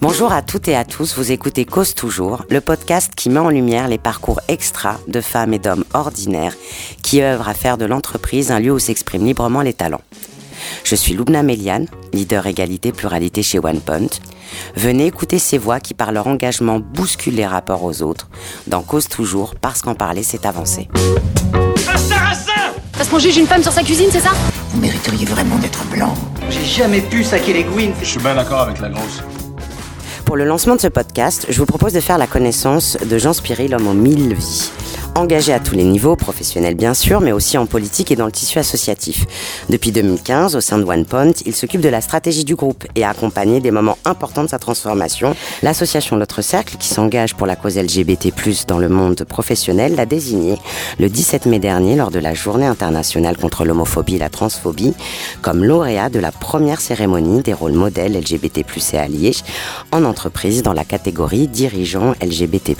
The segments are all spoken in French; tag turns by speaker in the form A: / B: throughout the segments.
A: Bonjour à toutes et à tous, vous écoutez Cause Toujours, le podcast qui met en lumière les parcours extra de femmes et d'hommes ordinaires qui œuvrent à faire de l'entreprise un lieu où s'expriment librement les talents. Je suis Loubna Méliane, leader égalité pluralité chez OnePoint. Venez écouter ces voix qui par leur engagement bousculent les rapports aux autres dans Cause Toujours parce qu'en parler c'est avancer.
B: Parce qu'on juge une femme sur sa cuisine, c'est ça?
C: Vous mériteriez vraiment d'être blanc.
D: J'ai jamais pu saquer les Gwyn.
E: Je suis bien d'accord avec la grosse.
A: Pour le lancement de ce podcast, je vous propose de faire la connaissance de Jean Spiry, l'homme aux mille vies. Engagé à tous les niveaux, professionnels bien sûr, mais aussi en politique et dans le tissu associatif. Depuis 2015, au sein de OnePoint, il s'occupe de la stratégie du groupe et a accompagné des moments importants de sa transformation. L'association L'autre Cercle, qui s'engage pour la cause LGBT+, dans le monde professionnel, l'a désigné le 17 mai dernier lors de la Journée internationale contre l'homophobie et la transphobie comme lauréat de la première cérémonie des rôles modèles LGBT+, et alliés en entreprise dans la catégorie dirigeant LGBT+.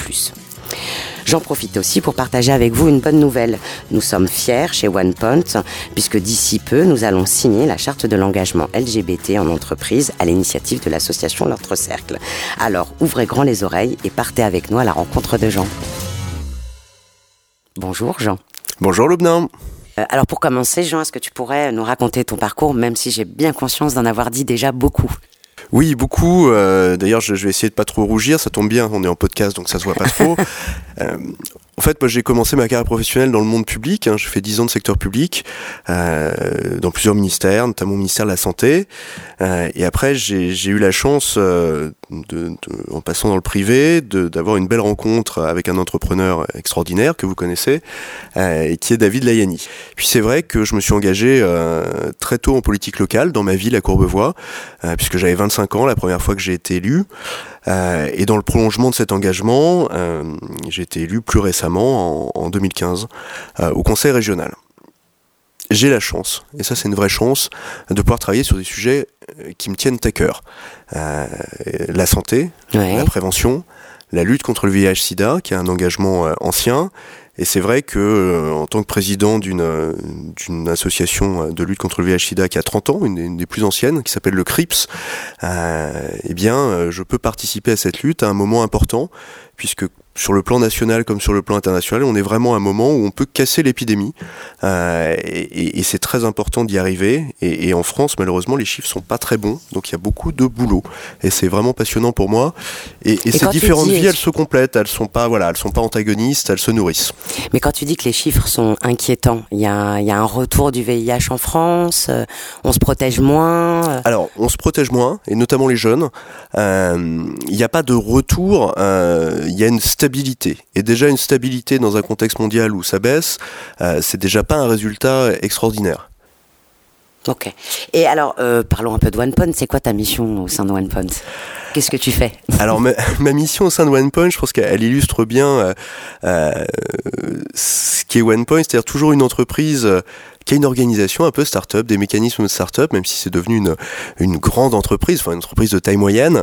A: J'en profite aussi pour partager avec vous une bonne nouvelle. Nous sommes fiers chez OnePoint puisque d'ici peu, nous allons signer la charte de l'engagement LGBT en entreprise à l'initiative de l'association L'autre Cercle. Alors, ouvrez grand les oreilles et partez avec nous à la rencontre de Jean. Bonjour Jean.
F: Bonjour Lobnin.
A: Euh, alors pour commencer, Jean, est-ce que tu pourrais nous raconter ton parcours, même si j'ai bien conscience d'en avoir dit déjà beaucoup?
F: Oui, beaucoup. Euh, D'ailleurs, je, vais essayer de pas trop rougir. Ça tombe bien, on est en podcast, donc ça se voit pas trop. en fait, moi, j'ai commencé ma carrière professionnelle dans le monde public. Hein. J'ai fait 10 ans de secteur public, euh, dans plusieurs ministères, notamment au ministère de la Santé. Euh, et après, j'ai eu la chance, euh, en passant dans le privé, d'avoir une belle rencontre avec un entrepreneur extraordinaire que vous connaissez, et qui est David Layani. Puis c'est vrai que je me suis engagé très tôt en politique locale, dans ma ville à Courbevoie, puisque j'avais 25 ans la première fois que j'ai été élu. Et dans le prolongement de cet engagement, j'ai été élu plus récemment, en, en 2015, euh, au conseil régional. J'ai la chance, et ça c'est une vraie chance, de pouvoir travailler sur des sujets euh, qui me tiennent à cœur. Euh, la santé,
A: Ouais.
F: la prévention, la lutte contre le VIH-Sida, qui est un engagement ancien. Et c'est vrai que, euh, en tant que président d'une euh, association de lutte contre le VIH-Sida qui a 30 ans, une, des- une des plus anciennes, qui s'appelle le CRIPS, euh, eh bien, je peux participer à cette lutte à un moment important, puisque sur le plan national comme sur le plan international, on est vraiment à un moment où on peut casser l'épidémie, euh, et, c'est très important d'y arriver. Et, et en France, malheureusement, les chiffres sont pas très bons, donc il y a beaucoup de boulot, et c'est vraiment passionnant pour moi. Et, et ces différentes
A: dis-
F: vies, elles se complètent, elles sont pas, voilà, elles sont pas antagonistes, elles se nourrissent.
A: Mais quand tu dis que les chiffres sont inquiétants, il y y a un retour du VIH en France, euh, on se protège moins. euh,
F: Alors, on se protège moins, et notamment les jeunes. Il n'y a pas de retour, il y a une stabilité. Et déjà, une stabilité dans un contexte mondial où ça baisse, euh, c'est déjà pas un résultat extraordinaire.
A: Ok. Et alors, euh, parlons un peu de OnePoint. C'est quoi ta mission au sein de OnePoint Qu'est-ce que tu fais?
F: Alors, ma, ma mission au sein de OnePoint, je pense qu'elle illustre bien euh, euh, ce qu'est OnePoint, c'est-à-dire toujours une entreprise euh, qui a une organisation un peu start-up, des mécanismes de start-up, même si c'est devenu une, une grande entreprise, enfin une entreprise de taille moyenne.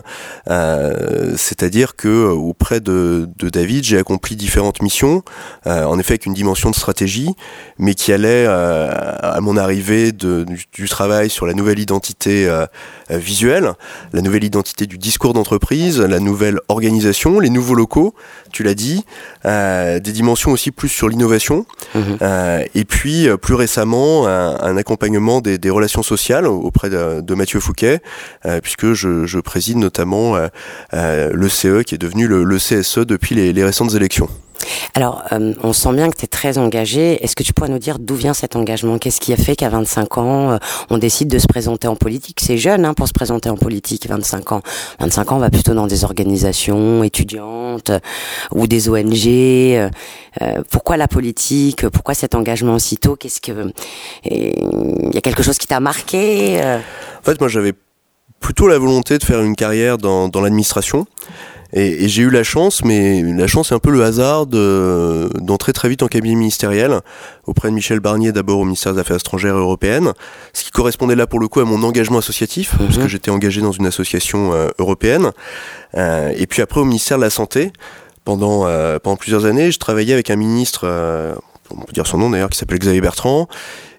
F: Euh, C'est-à-dire que auprès de, de David, j'ai accompli différentes missions, euh, en effet avec une dimension de stratégie, mais qui allait euh, à mon arrivée de, du, du travail sur la nouvelle identité visuelle, la nouvelle identité du discours d'entreprise, la nouvelle organisation, les nouveaux locaux, tu l'as dit, des dimensions aussi plus sur l'innovation,
A: Mhm.
F: euh, et puis plus récemment un, accompagnement des, relations sociales auprès de, Mathieu Fouquet, euh, puisque je, préside notamment euh, euh, le CE qui est devenu le, CSE depuis les, les récentes élections.
A: Alors, euh, on sent bien que tu es très engagé. Est-ce que tu pourrais nous dire d'où vient cet engagement? Qu'est-ce qui a fait qu'à 25 ans, euh, on décide de se présenter en politique? C'est jeune hein, pour se présenter en politique, 25 ans. 25 ans, on va plutôt dans des organisations étudiantes euh, ou des ONG. pourquoi la politique? Pourquoi cet engagement aussitôt Qu'est-ce que il y a quelque chose qui t'a marqué
F: En fait, moi, j'avais plutôt la volonté de faire une carrière dans l'administration. Et, et j'ai eu la chance, mais la chance c'est un peu le hasard de- d'entrer très vite en cabinet ministériel auprès de Michel Barnier d'abord au ministère des Affaires étrangères et européennes, ce qui correspondait là pour le coup à mon engagement associatif,
A: Mhm.
F: parce que j'étais engagé dans une association euh, européenne. Euh, et puis après au ministère de la Santé, pendant, euh, pendant plusieurs années, je travaillais avec un ministre, euh, on peut dire son nom d'ailleurs, qui s'appelle Xavier Bertrand,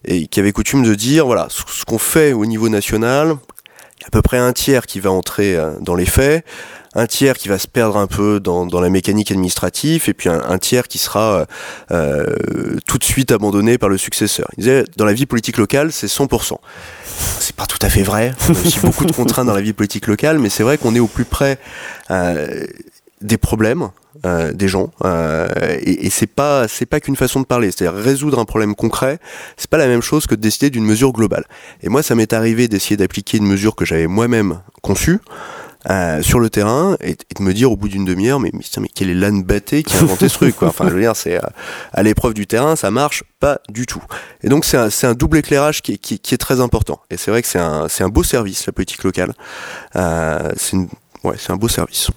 F: et qui avait coutume de dire, voilà, ce, qu'on fait au niveau national, à peu près un tiers qui va entrer euh, dans les faits, un tiers qui va se perdre un peu dans, la mécanique administrative, et puis un, tiers qui sera euh, tout de suite abandonné par le successeur. Il disait, dans la vie politique locale, c'est 100%. C'est pas tout à fait vrai. On a beaucoup de contraintes dans la vie politique locale, mais c'est vrai qu'on est au plus près euh, des problèmes. Euh, des gens euh, et, et c'est pas c'est pas qu'une façon de parler. C'est-à-dire résoudre un problème concret c'est pas la même chose que de décider d'une mesure globale. Et moi ça m'est arrivé d'essayer d'appliquer une mesure que j'avais moi-même conçue euh, sur le terrain et, de me dire au bout d'une demi-heure mais, mais, quel est l'âne batté qui a inventé ce truc quoi. Enfin je veux dire c'est à l'épreuve du terrain ça marche pas du tout. Et donc c'est un, un, double éclairage qui, est très important. Et c'est vrai que c'est un, un beau service la politique locale. C'est ouais, un beau service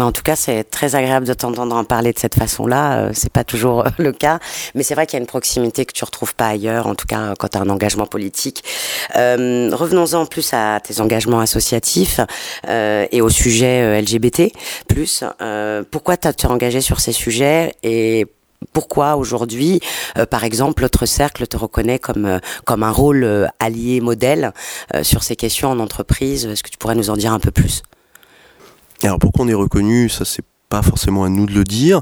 A: mais en tout cas, c'est très agréable de t'entendre en parler de cette façon-là. Euh, c'est pas toujours euh, le cas, mais c'est vrai qu'il y a une proximité que tu retrouves pas ailleurs, en tout cas quand tu as un engagement politique. Euh, Revenons-en plus à tes engagements associatifs euh, et au sujet euh, LGBT. Plus, pourquoi tu t'es engagé sur ces sujets et pourquoi aujourd'hui, euh, par exemple, l'autre cercle te reconnaît comme comme un rôle allié modèle sur ces questions en entreprise? Est-ce que tu pourrais nous en dire un peu plus?
F: Alors pourquoi on est reconnu, ça c'est pas forcément à nous de le dire.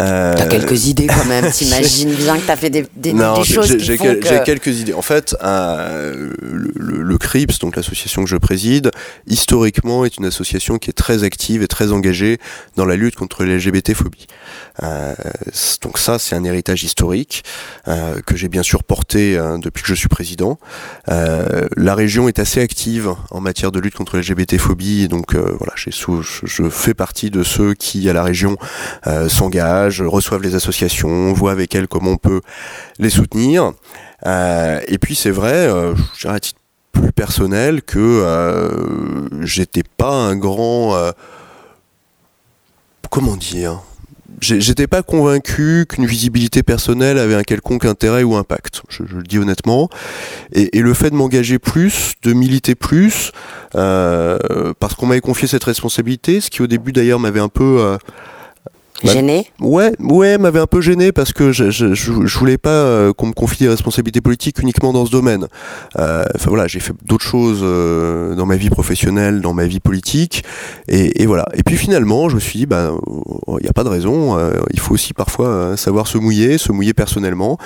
A: Euh... T'as quelques idées quand même. T'imagines bien que t'as fait des, des,
F: non,
A: des choses qui
F: j'ai,
A: font que...
F: j'ai quelques idées. En fait, euh, le, le, CRIPS, donc l'association que je préside, historiquement est une association qui est très active et très engagée dans la lutte contre les LGBT-phobie. Euh, donc ça, c'est un héritage historique euh, que j'ai bien sûr porté hein, depuis que je suis président. Euh, la région est assez active en matière de lutte contre les LGBT-phobie, donc euh, voilà, je, je fais partie de ceux qui à la région euh, s'engagent, reçoivent les associations, voient avec elles comment on peut les soutenir. Euh, et puis c'est vrai, euh, je dirais à titre plus personnel, que j'étais pas un grand... Comment dire j'étais pas convaincu qu'une visibilité personnelle avait un quelconque intérêt ou impact. Je, le dis honnêtement. Et, et le fait de m'engager plus, de militer plus, euh, parce qu'on m'avait confié cette responsabilité, ce qui au début d'ailleurs m'avait un peu euh,
A: Gêné
F: Ouais, ouais, m'avait un peu gêné parce que je, je, je voulais pas euh, qu'on me confie des responsabilités politiques uniquement dans ce domaine. Euh, enfin voilà, j'ai fait d'autres choses euh, dans ma vie professionnelle, dans ma vie politique, et, et, voilà. Et puis finalement, je me suis dit, bah, il n'y a pas de raison. Il faut aussi parfois savoir se mouiller, se mouiller personnellement.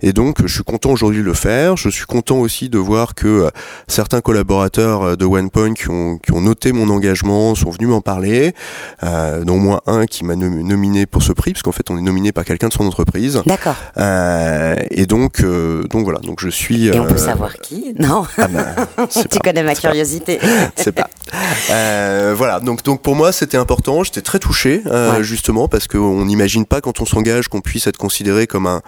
F: Et donc, je suis content aujourd'hui de le faire. Je suis content aussi de voir que certains collaborateurs de OnePoint qui ont, qui ont noté mon engagement sont venus m'en parler, dont au moins un qui m'a nommé nominé pour ce prix, parce qu'en fait on est nominé par quelqu'un de son entreprise.
A: D'accord.
F: Euh, et donc, euh, donc voilà, donc je suis.
A: Et on peut savoir qui? Non. Ah ben, tu connais ma curiosité.
F: C'est pas. Euh, voilà, donc donc pour moi c'était important. J'étais très touché ouais. justement parce qu'on n'imagine pas quand on s'engage qu'on puisse être considéré comme un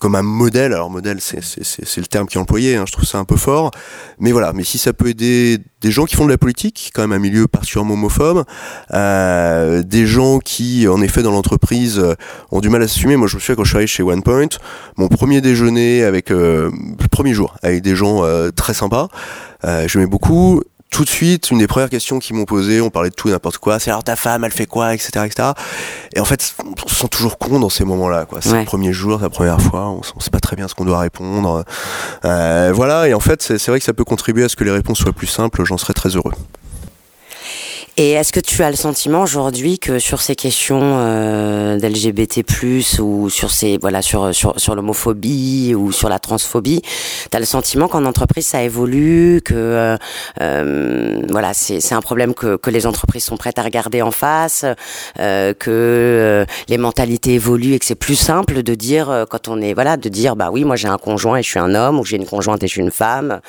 F: comme un modèle. Alors modèle, c'est le terme qui est employé. Hein, je trouve ça un peu fort, mais voilà. Mais si ça peut aider des gens qui font de la politique, quand même un milieu particulièrement homophobe, euh, des gens qui, en effet, dans l'entreprise, euh, ont du mal à s'assumer. Moi, je me souviens quand je suis arrivé chez OnePoint, mon premier déjeuner avec euh, le premier jour avec des gens euh, très sympas. Euh, je mets beaucoup tout de suite, une des premières questions qu'ils m'ont posées, on parlait de tout et n'importe quoi, c'est alors ta femme, elle fait quoi, etc., etc. Et en fait, on se sent toujours con dans ces moments-là, quoi. C'est ouais. le premier jour, c'est la première fois, on, on sait pas très bien ce qu'on doit répondre. Euh, voilà, et en fait, c'est vrai que ça peut contribuer à ce que les réponses soient plus simples, j'en serais très heureux.
A: Et est-ce que tu as le sentiment aujourd'hui que sur ces questions euh, d'LGBT+ ou sur ces voilà sur sur sur l'homophobie ou sur la transphobie, tu as le sentiment qu'en entreprise ça évolue, que euh, euh, voilà c'est c'est un problème que que les entreprises sont prêtes à regarder en face, euh, que euh, les mentalités évoluent et que c'est plus simple de dire euh, quand on est voilà de dire bah oui moi j'ai un conjoint et je suis un homme ou j'ai une conjointe et je suis une femme,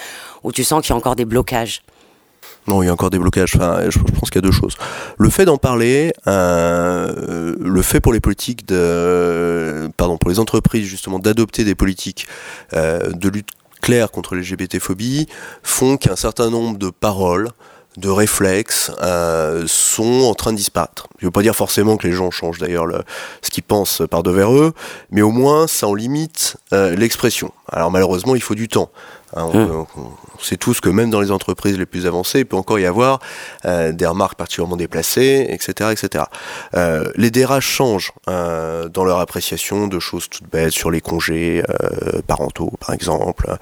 A: ou tu sens qu'il y a encore des blocages?
F: Non, il y a encore des blocages. Enfin, je, pense qu'il y a deux choses. Le fait d'en parler, euh, le fait pour les politiques pardon, pour les entreprises justement d'adopter des politiques euh, de lutte claire contre les LGBT-phobie font qu'un certain nombre de paroles, de réflexes euh, sont en train de disparaître. Je ne veux pas dire forcément que les gens changent d'ailleurs ce qu'ils pensent par devers eux, mais au moins ça en limite l'expression. Alors malheureusement, il faut du temps. Hein, on,
A: Hum.
F: on- on sait tous que même dans les entreprises les plus avancées, il peut encore y avoir euh, des remarques particulièrement déplacées, etc. etc. Euh, les DRH changent euh, dans leur appréciation de choses toutes bêtes sur les congés euh, parentaux, par exemple,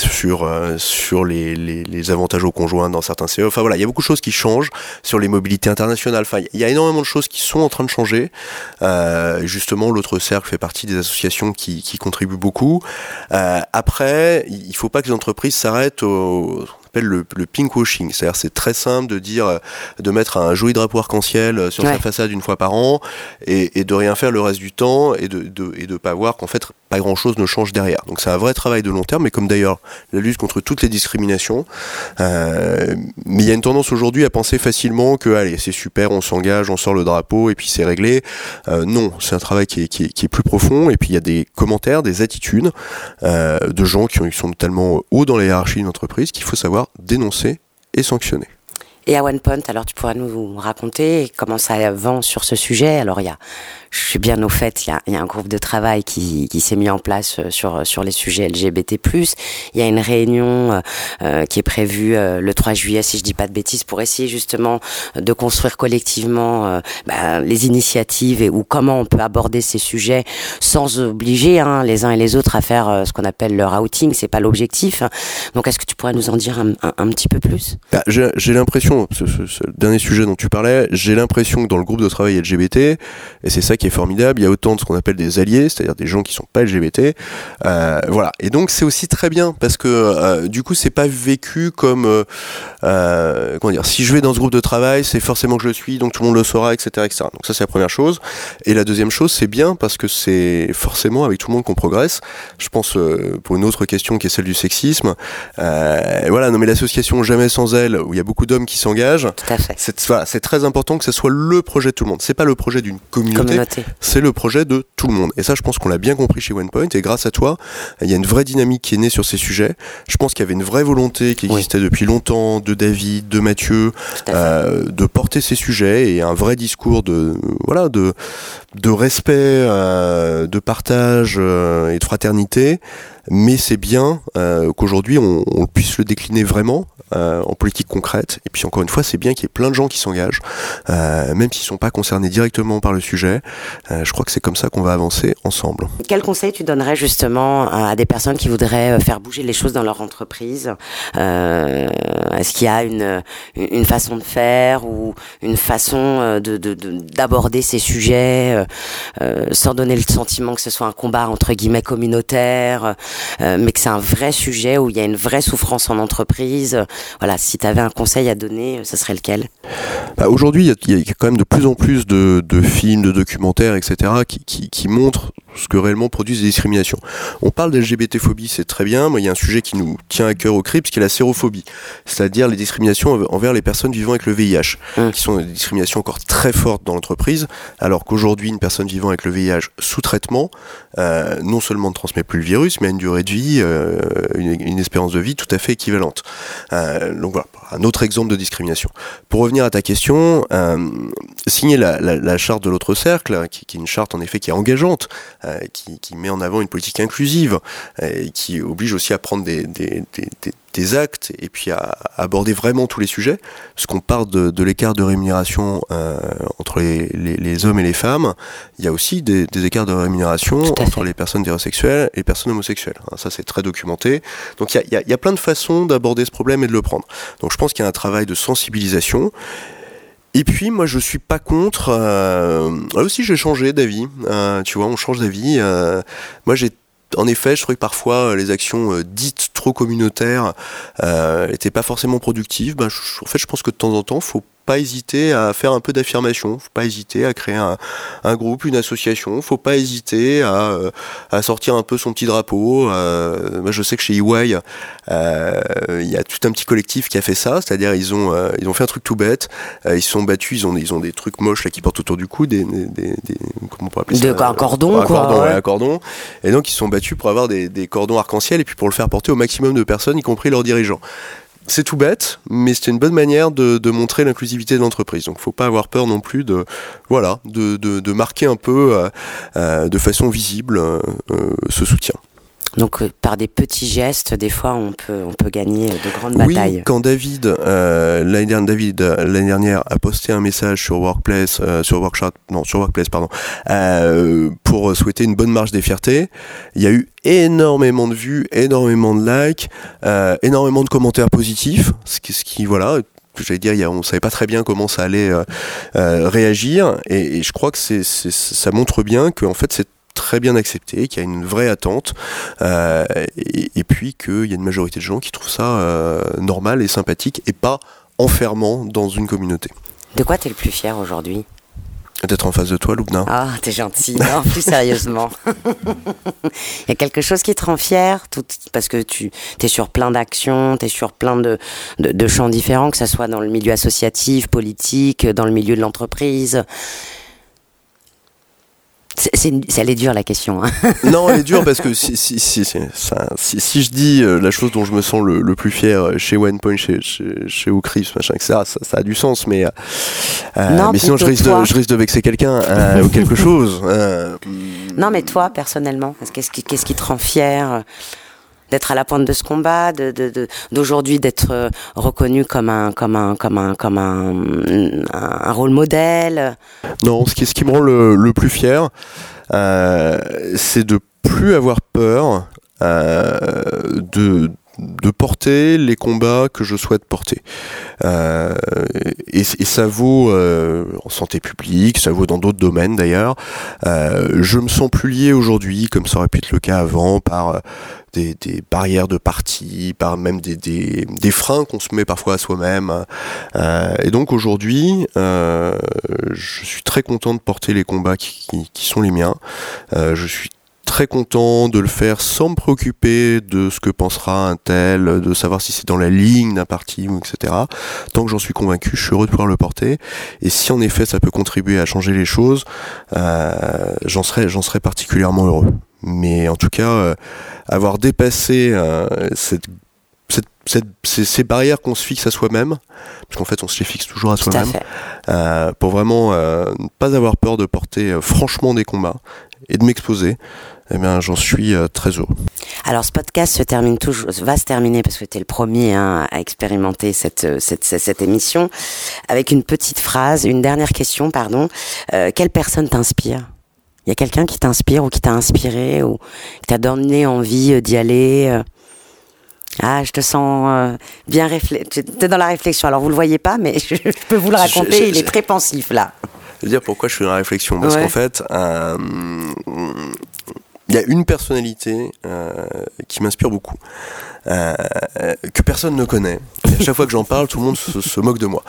F: sur, sur les, les, les avantages aux conjoints dans certains CE. Enfin voilà, il y a beaucoup de choses qui changent sur les mobilités internationales. Enfin, il y a énormément de choses qui sont en train de changer. Justement, l'autre cercle fait partie des associations qui, qui contribuent beaucoup. Après, il faut pas que les entreprises s'arrêtent au appelle le, le pinkwashing. C'est-à-dire, c'est très simple de dire, euh, de mettre un joli drapeau arc-en-ciel euh, sur
A: Ouais.
F: sa façade une fois par an et, et de rien faire le reste du temps et de, de, et de pas voir qu'en fait, pas grand-chose ne change derrière. Donc, c'est un vrai travail de long terme, mais comme d'ailleurs la lutte contre toutes les discriminations. Euh, mais il y a une tendance aujourd'hui à penser facilement que, allez, c'est super, on s'engage, on sort le drapeau et puis c'est réglé. Euh, non, c'est un travail qui est, qui, est, qui est plus profond. Et puis il y a des commentaires, des attitudes euh, de gens qui, ont- qui sont tellement hauts dans la hiérarchie d'une entreprise qu'il faut savoir dénoncer et sanctionner.
A: Et à OnePoint, alors tu pourras nous raconter comment ça avance sur ce sujet. Alors il y a, je suis bien au fait, il y a, un groupe de travail qui, s'est mis en place euh, sur sur les sujets LGBT+. Il y a une réunion euh, euh, qui est prévue le 3 juillet, si je dis pas de bêtises, pour essayer justement de construire collectivement bah, les initiatives et ou comment on peut aborder ces sujets sans obliger hein, les uns et les autres à faire ce qu'on appelle leur outing. C'est pas l'objectif. Donc est-ce que tu pourrais nous en dire un, petit peu plus?
F: Bah, J'ai j'ai l'impression, ce, ce- dernier sujet dont tu parlais, j'ai l'impression que dans le groupe de travail LGBT, et c'est ça qui est formidable, il y a autant de ce qu'on appelle des alliés, c'est-à-dire des gens qui sont pas LGBT. Euh, voilà. Et donc c'est aussi très bien parce que euh, du coup c'est pas vécu comme euh, comment dire. Si je vais dans ce groupe de travail, c'est forcément que je le suis, donc tout le monde le saura, etc., etc. Donc ça c'est la première chose. Et la deuxième chose, c'est bien parce que c'est forcément avec tout le monde qu'on progresse. Je pense pour une autre question qui est celle du sexisme. Voilà, non mais l'association Jamais sans elle, où il y a beaucoup d'hommes qui s'engagent,
A: Tout à fait.
F: c'est voilà, très important que ce soit le projet de tout le monde. C'est pas le projet d'une communauté,
A: Communauté.
F: c'est le projet de tout le monde. Et ça, je pense qu'on l'a bien compris chez OnePoint. Et grâce à toi, il y a une vraie dynamique qui est née sur ces sujets. Je pense qu'il y avait une vraie volonté qui
A: Oui.
F: existait depuis longtemps de David, de Mathieu, euh, de porter ces sujets et un vrai discours de voilà de de respect, euh, de partage euh, et de fraternité. Mais c'est bien euh, qu'aujourd'hui on, on puisse le décliner vraiment euh, en politique concrète. Et puis encore une fois, c'est bien qu'il y ait plein de gens qui s'engagent, euh, même s'ils sont pas concernés directement par le sujet. Euh, je crois que c'est comme ça qu'on va avancer ensemble.
A: Quel conseil tu donnerais justement à des personnes qui voudraient euh, faire bouger les choses dans leur entreprise? Euh, Est-ce qu'il y a une, une façon de faire ou une façon euh, de de- de- d'aborder ces sujets sans donner le sentiment que ce soit un combat entre guillemets communautaire, mais que c'est un vrai sujet où il y a une vraie souffrance en entreprise Voilà, si tu avais un conseil à donner, ce serait lequel?
F: Bah, Aujourd'hui, il y, a- quand même de plus en plus de, films, de documentaires, etc., qui montrent ce que réellement produisent les discriminations. On parle d'LGBT-phobie, c'est très bien, mais il y a un sujet qui nous tient à cœur au CRIPS, qui est la sérophobie, c'est-à-dire les discriminations env- envers les personnes vivant avec le VIH,
A: Mm.
F: qui sont des discriminations encore très fortes dans l'entreprise, alors qu'aujourd'hui, une personne vivant avec le VIH sous traitement, euh, non seulement ne transmet plus le virus, mais a une durée de vie, euh, une, une espérance de vie tout à fait équivalente. Euh, donc voilà, un autre exemple de discrimination. Pour revenir à ta question, signer la, la- la charte de l'autre cercle, qui, qui est une charte en effet qui est engageante, qui, qui met en avant une politique inclusive, euh, et qui oblige aussi à prendre des, des- des- des- actes et puis à, à aborder vraiment tous les sujets, parce qu'on part de, de l'écart de rémunération euh, entre les, les- les hommes et les femmes, il y a aussi des, des écarts de rémunération entre les personnes hétérosexuelles et les personnes homosexuelles. Hein, ça c'est très documenté. Donc il y a, il y a- il y a plein de façons d'aborder ce problème et de le prendre. Donc je pense qu'il y a un travail de sensibilisation. Et puis moi je suis pas contre. Euh, là aussi j'ai changé d'avis. Euh, tu vois, on change d'avis. Euh, moi j'ai en effet, je trouvais que parfois euh, les actions euh, dites trop communautaires n'étaient pas forcément productives. Ben, je- en fait, je pense que de temps en temps, faut pas hésiter à faire un peu d'affirmation. Faut pas hésiter à créer un, un groupe, une association. Faut pas hésiter à, euh, à sortir un peu son petit drapeau. Euh, moi, je sais que chez EY, euh, il y a tout un petit collectif qui a fait ça. C'est-à-dire, ils ont euh, ils ont fait un truc tout bête. Ils se sont battus. Ils ont ils ont des trucs moches là qui portent autour du cou, des, des, des- des- comment on pourrait appeler
A: De-
F: ça
A: un cordon,
F: un
A: quoi,
F: Cordon,
A: ouais.
F: ouais, un cordon. Et donc, ils se sont battus pour avoir des, des cordons arc-en-ciel et puis pour le faire porter au maximum de personnes, y compris leurs dirigeants. C'est tout bête, mais c'est une bonne manière de, montrer l'inclusivité de l'entreprise. Donc, faut pas avoir peur non plus de, voilà, de, de, marquer un peu euh, euh, de façon visible euh, ce soutien.
A: Donc euh, par des petits gestes, des fois, on peut, on peut gagner de grandes
F: Oui,
A: batailles.
F: quand David, euh, l'année dernière, David, euh, l'année dernière, a posté un message sur Workplace, euh, sur Workshop, non, sur Workplace, pardon, euh, pour souhaiter une bonne marche des fiertés, il y a eu énormément de vues, énormément de likes, euh, énormément de commentaires positifs, ce qui, ce qui voilà, j'allais dire, on savait pas très bien comment ça allait euh, euh, réagir, et, et je crois que c'est, ça montre bien que en fait c'est très bien accepté, qu'il y a une vraie attente, euh, et, et puis qu'il y a une majorité de gens qui trouvent ça euh, normal et sympathique, et pas enfermant dans une communauté.
A: De quoi t'es le plus fier aujourd'hui?
F: D'être en face de toi, Loubna.
A: Ah, t'es gentil. Non, plus sérieusement. Il y a quelque chose qui te rend fier, tout, parce que tu es sur plein d'actions, tu es sur plein de, de, de champs différents, que ce soit dans le milieu associatif, politique, dans le milieu de l'entreprise. C'est, c'est, c'est- elle est dure la question. hein.
F: Non, elle est dure parce que si, si, si, si, ça- si, si je dis euh, la chose dont je me sens le, le plus fier euh, chez OnePoint, chez, chez, chez Ocris, machin, etc., ça, ça a du sens, mais, euh,
A: Non,
F: mais sinon je risque, de, je risque de vexer quelqu'un euh, ou quelque chose. euh,
A: Non, mais toi, personnellement, qu'est-ce qui, qu'est-ce qui te rend fier euh, d'être à la pointe de ce combat, d'aujourd'hui d'être euh, reconnu comme un, comme un, comme un, comme un, un rôle modèle.
F: Non, ce qui, ce qui me rend le, le plus fier, euh, c'est de plus avoir peur euh, de, de porter les combats que je souhaite porter. Euh, et, ça vaut euh, en santé publique, ça vaut dans d'autres domaines d'ailleurs. Euh, je me sens plus lié aujourd'hui, comme ça aurait pu être le cas avant, par des, barrières de parti, par même des, freins qu'on se met parfois à soi-même. Euh, et donc aujourd'hui, je suis très content de porter les combats qui, qui- sont les miens. Je suis très content de le faire sans me préoccuper de ce que pensera un tel, de savoir si c'est dans la ligne d'un parti, etc. Tant que j'en suis convaincu, je suis heureux de pouvoir le porter. Et si en effet ça peut contribuer à changer les choses, euh, j'en serais, j'en serais particulièrement heureux. Mais en tout cas, euh, avoir dépassé euh, cette, cette, cette- ces, ces barrières qu'on se fixe à soi-même, parce qu'en fait on se les fixe toujours à soi-même, euh, pour vraiment euh, ne pas avoir peur de porter euh, franchement des combats et de m'exposer, eh bien j'en suis euh, très heureux.
A: Alors ce podcast se termine toujours, va se terminer parce que tu es le premier hein, à expérimenter cette, euh, cette, cette, émission avec une petite phrase, une dernière question, pardon. Euh, quelle personne t'inspire? Il y a quelqu'un qui t'inspire ou qui t'a inspiré ou qui t'a donné envie d'y aller ah, je te sens euh, bien réfléchi. Tu es dans la réflexion. Alors, vous le voyez pas, mais je, je peux vous le raconter.
F: je-
A: il est très pensif, là.
F: Je veux dire pourquoi je suis dans la réflexion. Parce
A: Ouais.
F: qu'en fait, euh, il y a une personnalité euh, qui m'inspire beaucoup, euh, que personne ne connaît. Et à chaque fois que j'en parle, tout le monde se, se moque de moi.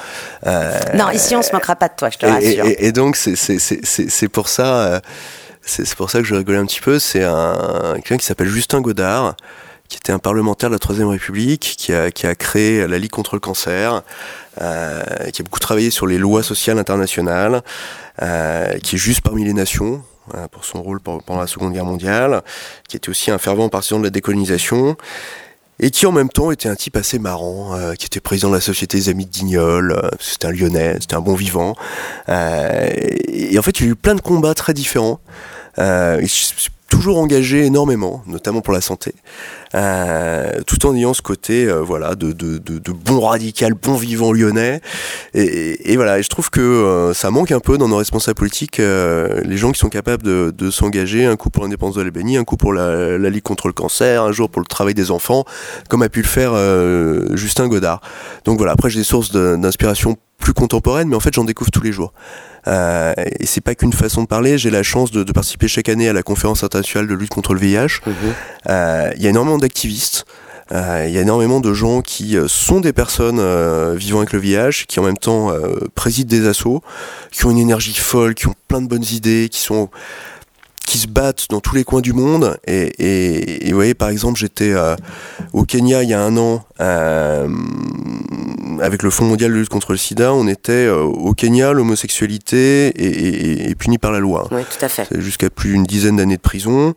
F: Euh,
A: Non, ici, on se moquera pas de toi, je te
F: et,
A: rassure.
F: et- et donc c'est pour ça c'est pour ça que je rigolais un petit peu. C'est un quelqu'un qui s'appelle Justin Godard, qui était un parlementaire de la Troisième République, qui a, qui a créé la Ligue contre le cancer, euh, qui a beaucoup travaillé sur les lois sociales internationales, euh, qui est juste parmi les nations euh, pour son rôle pendant la Seconde Guerre mondiale, qui était aussi un fervent partisan de la décolonisation et qui en même temps était un type assez marrant, qui était président de la Société des Amis de Dignol, euh, c'était un Lyonnais, c'était un bon vivant. Et, et en fait, il y a eu plein de combats très différents. Il s'est toujours engagé énormément, notamment pour la santé, euh, tout en ayant ce côté, euh, voilà, de, de, de, de bon radical, bon vivant lyonnais. Et, et- et voilà, et je trouve que euh, ça manque un peu dans nos responsables politiques, euh, les gens qui sont capables de, de s'engager, un coup pour l'indépendance de l'Albanie, un coup pour la, la Ligue contre le cancer, un jour pour le travail des enfants, comme a pu le faire euh, Justin Godard. Donc voilà, après j'ai des sources d'inspiration plus contemporaines, mais en fait j'en découvre tous les jours. Euh, et c'est pas qu'une façon de parler. J'ai la chance de, de participer chaque année à la conférence internationale de lutte contre le VIH.
A: Mhm.
F: Euh, Il y a énormément d'activistes. Euh, Il y a énormément de gens qui euh, sont des personnes euh, vivant avec le VIH, qui en même temps président des assos, qui ont une énergie folle, qui ont plein de bonnes idées, qui sont qui se battent dans tous les coins du monde. Et, vous voyez, par exemple, j'étais au Kenya il y a un an euh, avec le Fonds mondial de lutte contre le sida. On était euh, au Kenya, l'homosexualité est, est- est punie par la loi.
A: Oui, tout à fait.
F: Jusqu'à plus d'une dizaine d'années de prison.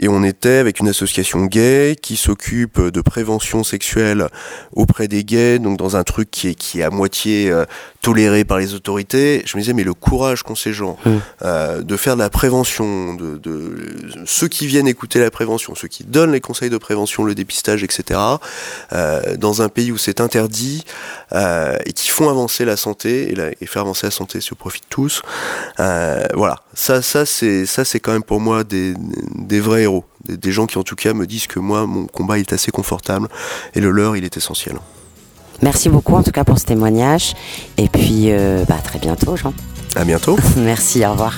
F: Et on était avec une association gay qui s'occupe de prévention sexuelle auprès des gays, donc dans un truc qui est, qui est à moitié euh, toléré par les autorités. Je me disais, mais le courage qu'ont ces gens
A: Mm.
F: euh, de faire de la prévention, de, de ceux qui viennent écouter la prévention, ceux qui donnent les conseils de prévention, le dépistage, etc. euh, dans un pays où c'est interdit euh, et qui font avancer la santé et, la- et faire avancer la santé si on profite tous. Euh, voilà, ça, ça c'est ça c'est quand même pour moi des, des vrais héros, des, des gens qui en tout cas me disent que moi mon combat il est assez confortable et le leur il est essentiel.
A: Merci beaucoup en tout cas pour ce témoignage. Et puis, euh, bah, à très bientôt, Jean.
F: À bientôt.
A: Merci, au revoir.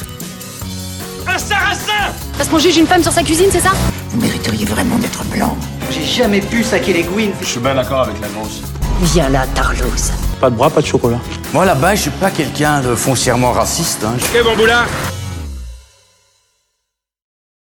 B: Parce qu'on juge une femme sur sa cuisine, c'est ça?
C: Vous mériteriez vraiment d'être blanc.
D: J'ai jamais pu saquer les Gwyn.
E: Je suis bien d'accord avec la aussi.
C: Viens là, Tarlouse.
E: Pas de bras, pas de chocolat.
G: Moi là-bas, je suis pas quelqu'un de foncièrement raciste. Hein.
E: Ok, bon boulin